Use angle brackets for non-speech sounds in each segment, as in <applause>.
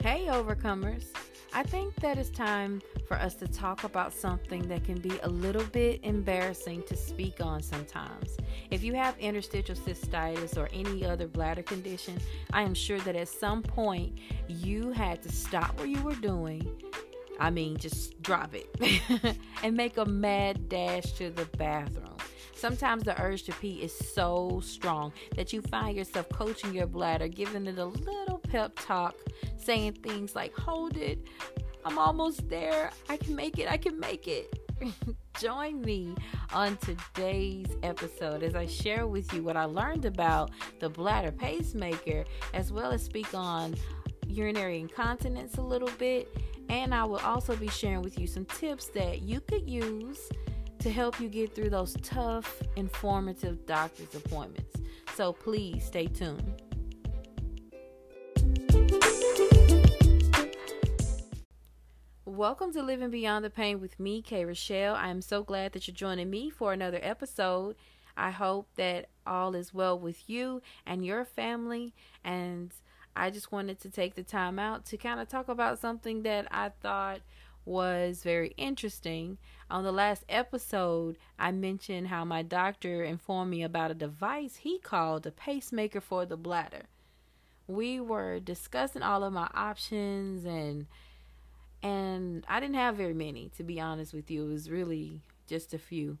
Hey, overcomers. I think that it's time for us to talk about something that can be a little bit embarrassing to speak on sometimes. If you have interstitial cystitis or any other bladder condition, I am sure that at some point you had to stop what you were doing. I mean, just drop it <laughs> and make a mad dash to the bathroom. Sometimes the urge to pee is so strong that you find yourself coaching your bladder, giving it a little pep talk, saying things like, Hold it, I'm almost there, I can make it, I can make it. <laughs> Join me on today's episode as I share with you what I learned about the bladder pacemaker, as well as speak on urinary incontinence a little bit. And I will also be sharing with you some tips that you could use to help you get through those tough, informative doctor's appointments. So please stay tuned. Welcome to Living Beyond the Pain with me, Kay Rochelle. I am so glad that you're joining me for another episode. I hope that all is well with you and your family. And I just wanted to take the time out to kind of talk about something that I thought was very interesting. On the last episode, I mentioned how my doctor informed me about a device he called a pacemaker for the bladder. We were discussing all of my options and and I didn't have very many to be honest with you. It was really just a few.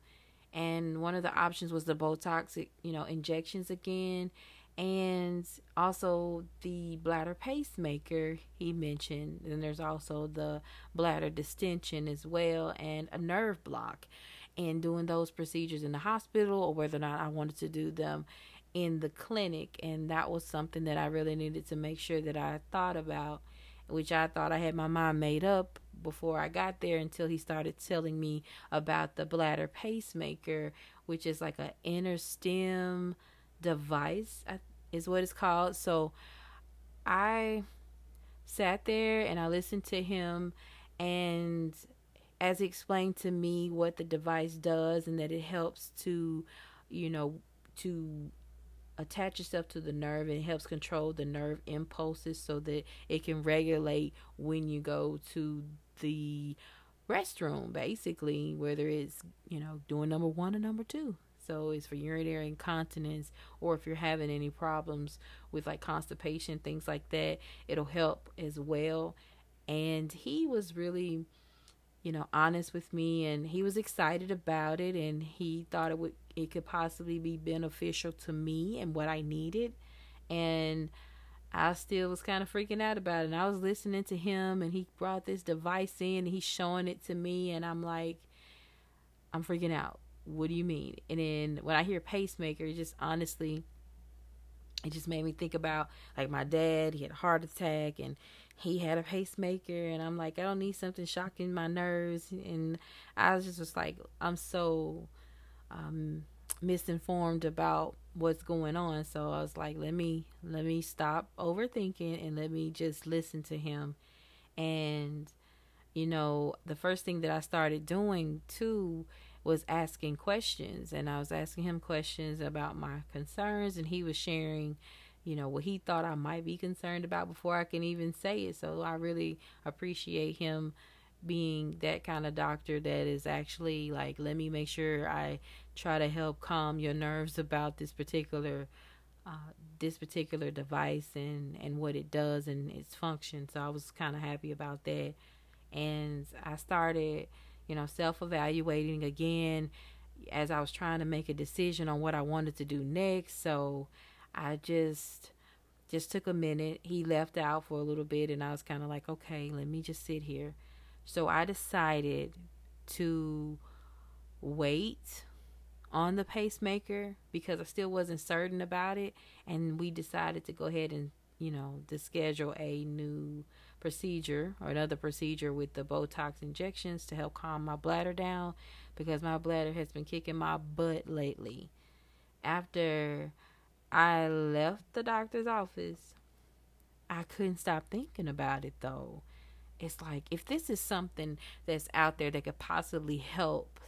And one of the options was the Botox, you know, injections again and also the bladder pacemaker he mentioned and there's also the bladder distension as well and a nerve block and doing those procedures in the hospital or whether or not I wanted to do them in the clinic and that was something that I really needed to make sure that I thought about which I thought I had my mind made up before I got there until he started telling me about the bladder pacemaker which is like an InterStim device is what it's called. So i sat there and i listened to him and as he explained to me what the device does and that it helps to you know to attach yourself to the nerve and helps control the nerve impulses so that it can regulate when you go to the restroom basically whether it's you know doing number one or number two so it's for urinary incontinence or if you're having any problems with like constipation, things like that, it'll help as well. And he was really, you know, honest with me and he was excited about it and he thought it would it could possibly be beneficial to me and what I needed. And I still was kind of freaking out about it. And I was listening to him and he brought this device in and he's showing it to me and I'm like I'm freaking out what do you mean? And then when I hear pacemaker, just honestly, it just made me think about like my dad. He had a heart attack and he had a pacemaker, and I'm like, I don't need something shocking my nerves. And I was just was like, I'm so um, misinformed about what's going on. So I was like, let me let me stop overthinking and let me just listen to him. And you know, the first thing that I started doing too was asking questions and I was asking him questions about my concerns and he was sharing you know what he thought I might be concerned about before I can even say it. So I really appreciate him being that kind of doctor that is actually like let me make sure I try to help calm your nerves about this particular uh, this particular device and and what it does and its function. So I was kind of happy about that. And I started you know, self evaluating again as I was trying to make a decision on what I wanted to do next. So I just just took a minute. He left out for a little bit and I was kind of like, "Okay, let me just sit here." So I decided to wait on the pacemaker because I still wasn't certain about it and we decided to go ahead and, you know, to schedule a new procedure or another procedure with the Botox injections to help calm my bladder down because my bladder has been kicking my butt lately. After I left the doctor's office, I couldn't stop thinking about it though. It's like if this is something that's out there that could possibly help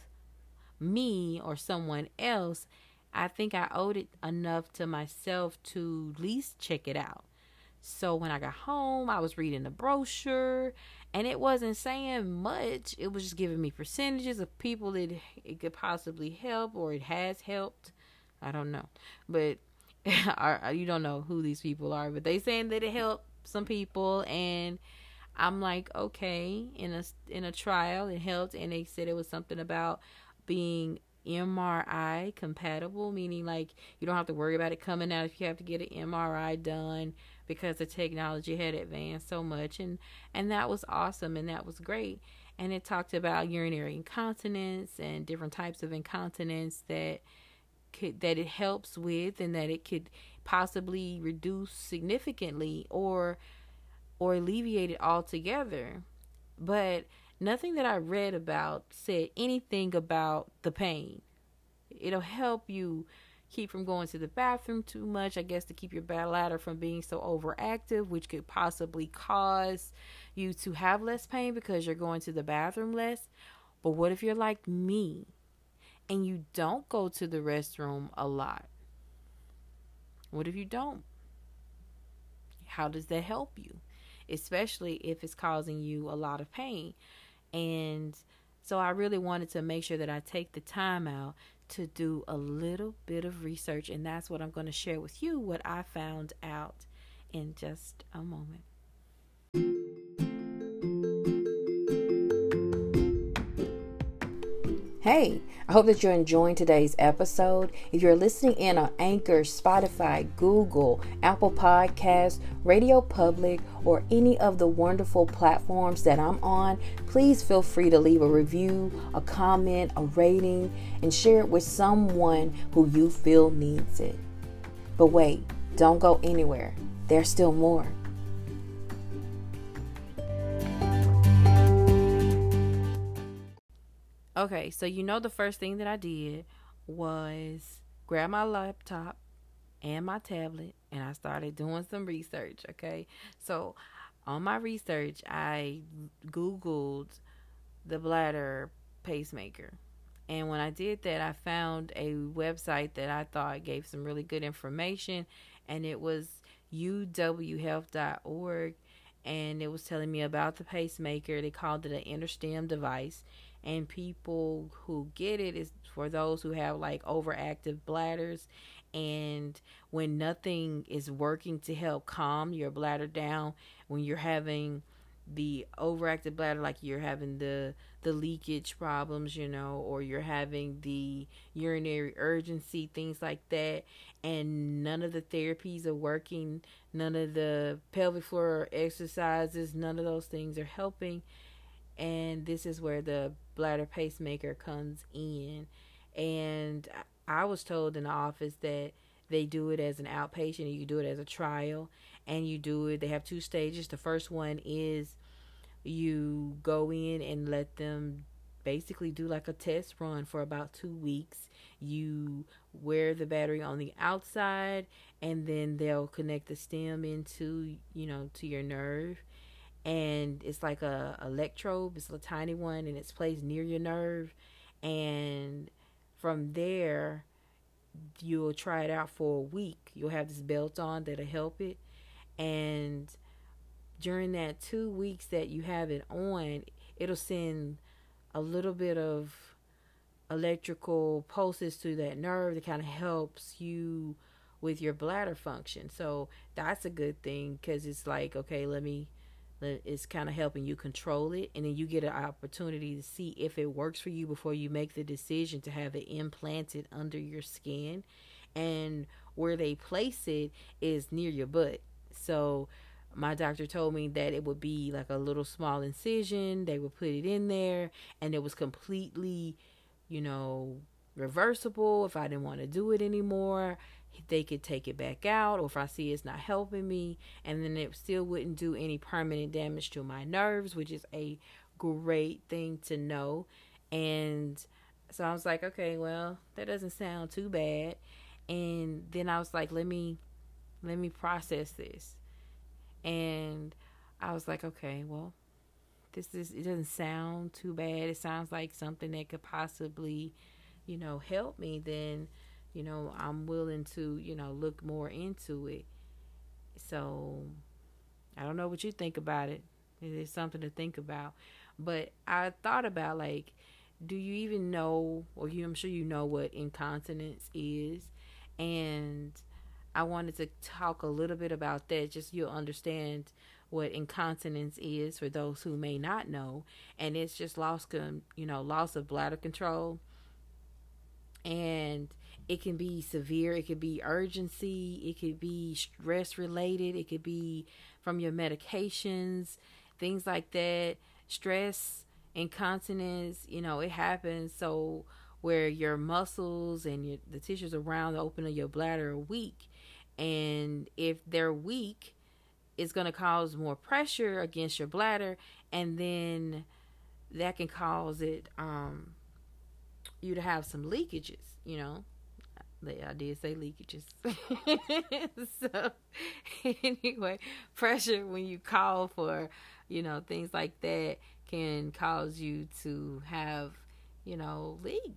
me or someone else, I think I owed it enough to myself to at least check it out So when I got home, I was reading the brochure and it wasn't saying much. It was just giving me percentages of people that it could possibly help or it has helped. I don't know. But <laughs> you don't know who these people are, but they saying that it helped some people and I'm like, okay, in a in a trial it helped and they said it was something about being MRI compatible, meaning like you don't have to worry about it coming out if you have to get an MRI done because the technology had advanced so much and and that was awesome and that was great. And it talked about urinary incontinence and different types of incontinence that could that it helps with and that it could possibly reduce significantly or or alleviate it altogether. But nothing that I read about said anything about the pain. It'll help you keep from going to the bathroom too much, I guess to keep your bladder from being so overactive, which could possibly cause you to have less pain because you're going to the bathroom less. But what if you're like me and you don't go to the restroom a lot? What if you don't? How does that help you? Especially if it's causing you a lot of pain. And so I really wanted to make sure that I take the time out to do a little bit of research. And that's what I'm going to share with you what I found out in just a moment. Hey, I hope that you're enjoying today's episode. If you're listening in on Anchor, Spotify, Google, Apple Podcasts, Radio Public, or any of the wonderful platforms that I'm on, please feel free to leave a review, a comment, a rating, and share it with someone who you feel needs it. But wait, don't go anywhere. There's still more. Okay, so you know the first thing that I did was grab my laptop and my tablet and I started doing some research, okay? So on my research, I googled the bladder pacemaker. And when I did that, I found a website that I thought gave some really good information and it was uwhealth.org and it was telling me about the pacemaker. They called it an InterStim device and people who get it is for those who have like overactive bladders. And when nothing is working to help calm your bladder down when you're having the overactive bladder like you're having the the leakage problems you know or you're having the urinary urgency things like that and none of the therapies are working none of the pelvic floor exercises none of those things are helping and this is where the bladder pacemaker comes in. And I was told in the office that they do it as an outpatient you do it as a trial and you do it they have two stages. The first one is you go in and let them basically do like a test run for about two weeks. You wear the battery on the outside and then they'll connect the stem into you know to your nerve and it's like a electrode it's a tiny one and it's placed near your nerve. And from there you'll try it out for a week. You'll have this belt on that'll help it. And during that two weeks that you have it on it'll send a little bit of electrical pulses to that nerve that kind of helps you with your bladder function. So that's a good thing because it's like okay let me it's kind of helping you control it and then you get an opportunity to see if it works for you before you make the decision to have it implanted under your skin. And where they place it is near your butt. So my doctor told me that it would be like a little small incision they would put it in there and it was completely you know reversible if i didn't want to do it anymore they could take it back out or if I see it's not helping me and then it still wouldn't do any permanent damage to my nerves, which is a great thing to know. And so I was like, okay, well, that doesn't sound too bad. And then I was like, let me let me process this. And I was like, okay, well, this is it doesn't sound too bad. It sounds like something that could possibly, you know, help me then you know, I'm willing to, you know, look more into it. So I don't know what you think about it. It is something to think about. But I thought about like, do you even know, or you, I'm sure you know what incontinence is, and I wanted to talk a little bit about that, just you'll understand what incontinence is for those who may not know, and it's just loss, you know, loss of bladder control, it can be severe, it could be urgency, it could be stress related, it could be from your medications, things like that. Stress, incontinence, you know, it happens so where your muscles and your, the tissues around the opening of your bladder are weak. And if they're weak, it's going to cause more pressure against your bladder, and then that can cause it um, you to have some leakages. You know, I did say leakages. <laughs> so anyway, pressure when you call for, you know, things like that can cause you to have, you know, leak.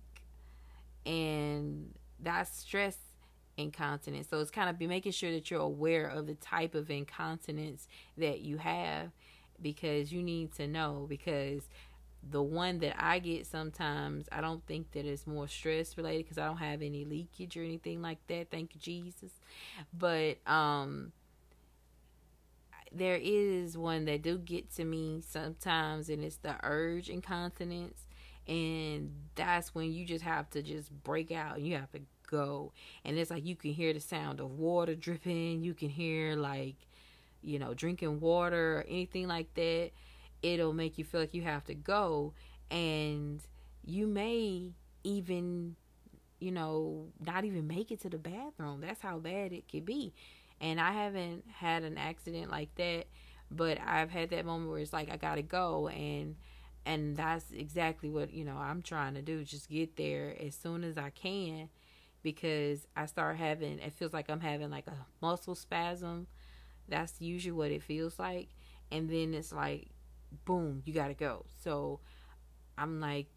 And that's stress incontinence. So it's kind of be making sure that you're aware of the type of incontinence that you have because you need to know because the one that I get sometimes, I don't think that it's more stress related because I don't have any leakage or anything like that. Thank you, Jesus. But um, there is one that do get to me sometimes, and it's the urge incontinence, and that's when you just have to just break out and you have to go, and it's like you can hear the sound of water dripping. You can hear like, you know, drinking water or anything like that it'll make you feel like you have to go. And you may even you know not even make it to the bathroom. That's how bad it could be. And i haven't had an accident like that but i've had that moment where it's like i gotta go. And and that's exactly what you know i'm trying to do just get there as soon as i can because i start having it feels like i'm having like a muscle spasm. That's usually what it feels like. And then it's like boom, you got to go. So I'm like,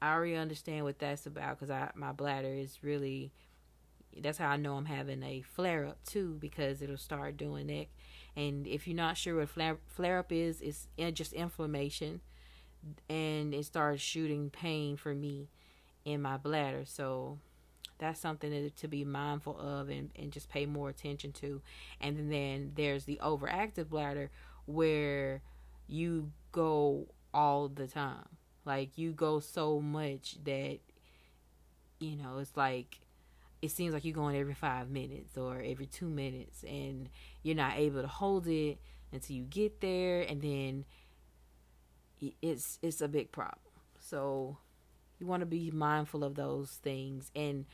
I already understand what that's about because I my bladder is really. That's how I know I'm having a flare up too because it'll start doing that. And if you're not sure what flare flare up is, it's just inflammation, and it starts shooting pain for me in my bladder. So that's something to, to be mindful of and, and just pay more attention to. And then there's the overactive bladder where you go all the time. Like you go so much that you know, it's like it seems like you're going every 5 minutes or every 2 minutes and you're not able to hold it until you get there and then it's it's a big problem. So you want to be mindful of those things and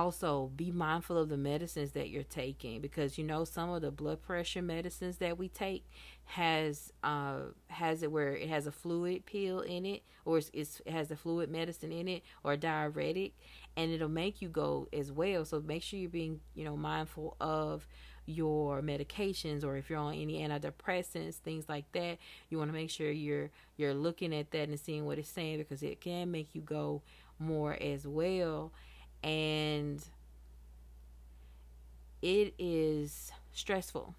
also be mindful of the medicines that you're taking because you know some of the blood pressure medicines that we take has uh has it where it has a fluid pill in it or it's, it's, it has a fluid medicine in it or diuretic and it'll make you go as well. So make sure you're being you know mindful of your medications or if you're on any antidepressants things like that. You want to make sure you're you're looking at that and seeing what it's saying because it can make you go more as well and it is stressful.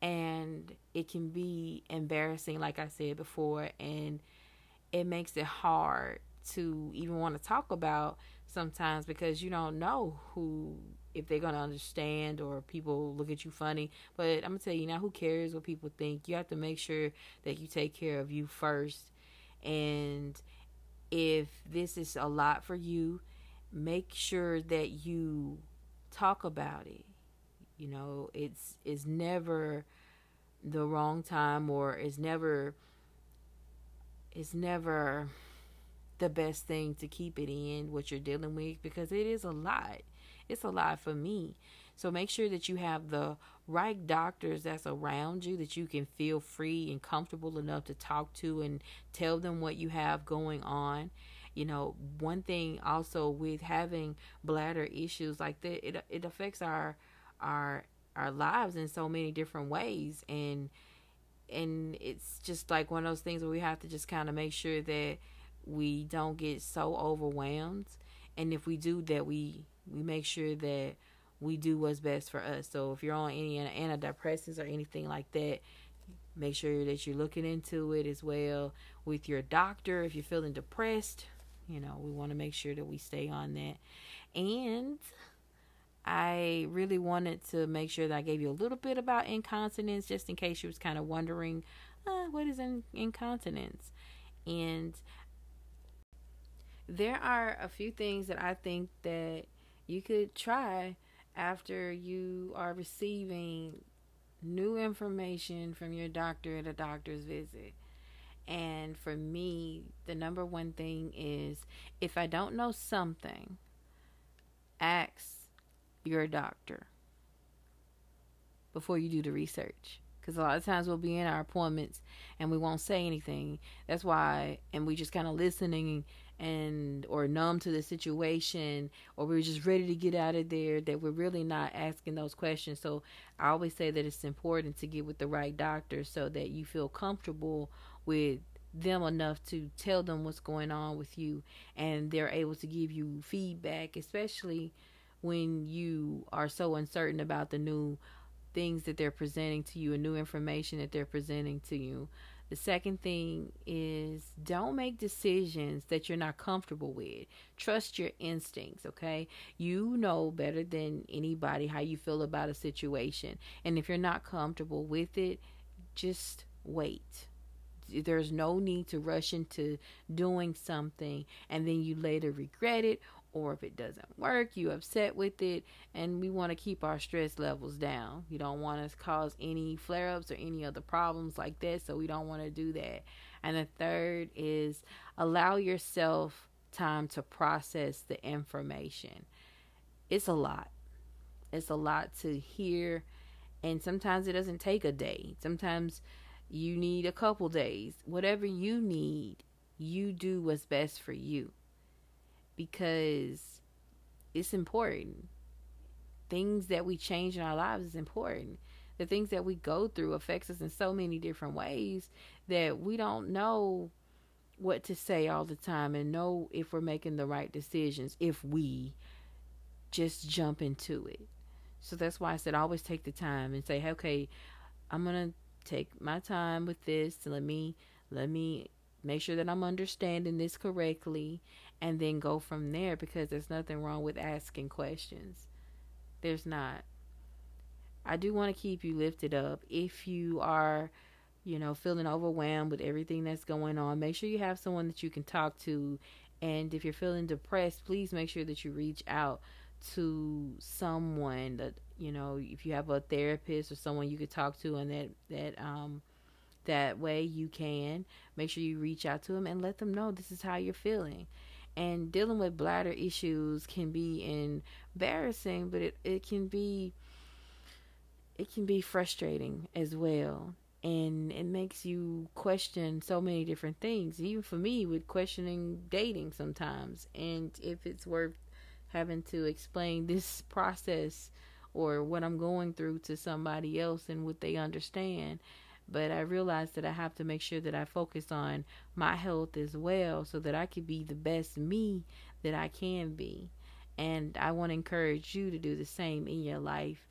And it can be embarrassing like i said before and it makes it hard to even want to talk about sometimes because you don't know who if they're going to understand or people look at you funny. But i'm going to tell you now who cares what people think? You have to make sure that you take care of you first. And if this is a lot for you make sure that you talk about it. You know, it's it's never the wrong time or it's never it's never the best thing to keep it in what you're dealing with because it is a lot. It's a lot for me. So make sure that you have the right doctors that's around you that you can feel free and comfortable enough to talk to and tell them what you have going on you know one thing also with having bladder issues like that it it affects our our our lives in so many different ways and and it's just like one of those things where we have to just kind of make sure that we don't get so overwhelmed and if we do that we we make sure that we do what's best for us. So if you're on any antidepressants or anything like that, make sure that you're looking into it as well with your doctor. If you're feeling depressed, you know, we want to make sure that we stay on that. And I really wanted to make sure that I gave you a little bit about incontinence just in case you was kind of wondering, uh, what is in- incontinence? And there are a few things that I think that you could try after you are receiving new information from your doctor at a doctor's visit. And for me, the number one thing is if I don't know something, ask your doctor before you do the research. Because a lot of times we'll be in our appointments and we won't say anything. That's why, and we just kind of listening and or numb to the situation or we're just ready to get out of there that we're really not asking those questions so i always say that it's important to get with the right doctor so that you feel comfortable with them enough to tell them what's going on with you and they're able to give you feedback especially when you are so uncertain about the new things that they're presenting to you and new information that they're presenting to you the second thing is don't make decisions that you're not comfortable with. Trust your instincts, okay? You know better than anybody how you feel about a situation. And if you're not comfortable with it, just wait. There's no need to rush into doing something and then you later regret it or if it doesn't work, you upset with it, and we want to keep our stress levels down. You don't want to cause any flare ups or any other problems like that, so we don't want to do that. And the third is allow yourself time to process the information. It's a lot. It's a lot to hear, and sometimes it doesn't take a day. Sometimes you need a couple days. Whatever you need, you do what's best for you because it's important. Things that we change in our lives is important. The things that we go through affects us in so many different ways that we don't know what to say all the time and know if we're making the right decisions if we just jump into it. So that's why I said always take the time and say, okay, I'm gonna take my time with this. Let me let me make sure that I'm understanding this correctly and then go from there because there's nothing wrong with asking questions. There's not. I do want to keep you lifted up. If you are, you know, feeling overwhelmed with everything that's going on, make sure you have someone that you can talk to. And if you're feeling depressed, please make sure that you reach out to someone that, you know, if you have a therapist or someone you could talk to and that that um that way you can make sure you reach out to them and let them know this is how you're feeling. And dealing with bladder issues can be embarrassing but it, it can be it can be frustrating as well. And it makes you question so many different things even for me with questioning dating sometimes. And if it's worth having to explain this process or what I'm going through to somebody else and what they understand but I realized that I have to make sure that I focus on my health as well so that I can be the best me that I can be. And I want to encourage you to do the same in your life.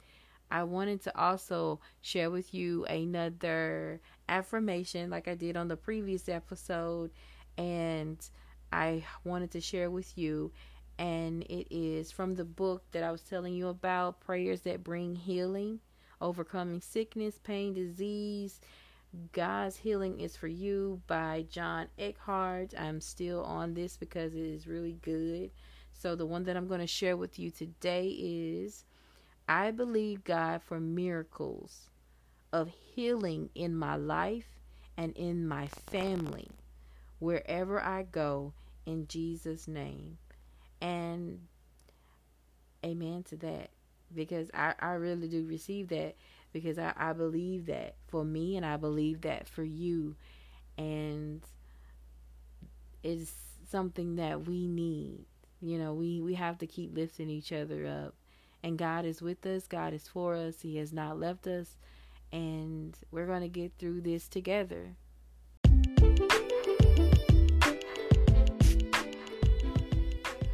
I wanted to also share with you another affirmation like I did on the previous episode and I wanted to share with you and it is from the book that I was telling you about prayers that bring healing Overcoming Sickness, Pain, Disease. God's Healing is for You by John Eckhardt. I'm still on this because it is really good. So, the one that I'm going to share with you today is I believe God for miracles of healing in my life and in my family wherever I go in Jesus' name. And amen to that because I, I really do receive that because I, I believe that for me and I believe that for you and it's something that we need. You know, we, we have to keep lifting each other up. And God is with us, God is for us, He has not left us, and we're going to get through this together.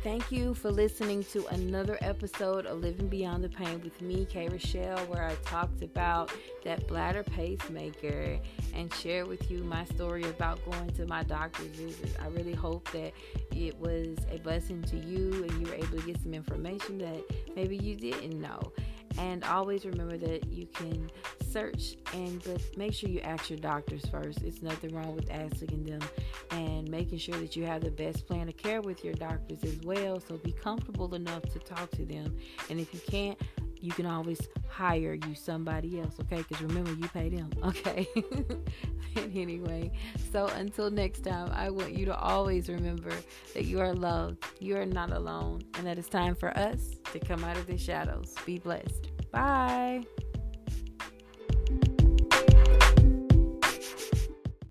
Thank you for listening to another episode of Living Beyond the Pain with me, Kay Rochelle, where I talked about that bladder pacemaker and share with you my story about going to my doctor's visit. I really hope that it was a blessing to you and you were able to get some information that maybe you didn't know. And always remember that you can search and but make sure you ask your doctors first. It's nothing wrong with asking them and making sure that you have the best plan of care with your doctors as well. So be comfortable enough to talk to them. And if you can't, you can always hire you somebody else, okay? Because remember, you pay them, <laughs> okay? <laughs> anyway, so until next time, I want you to always remember that you are loved, you are not alone, and that it's time for us to come out of the shadows. Be blessed. Bye.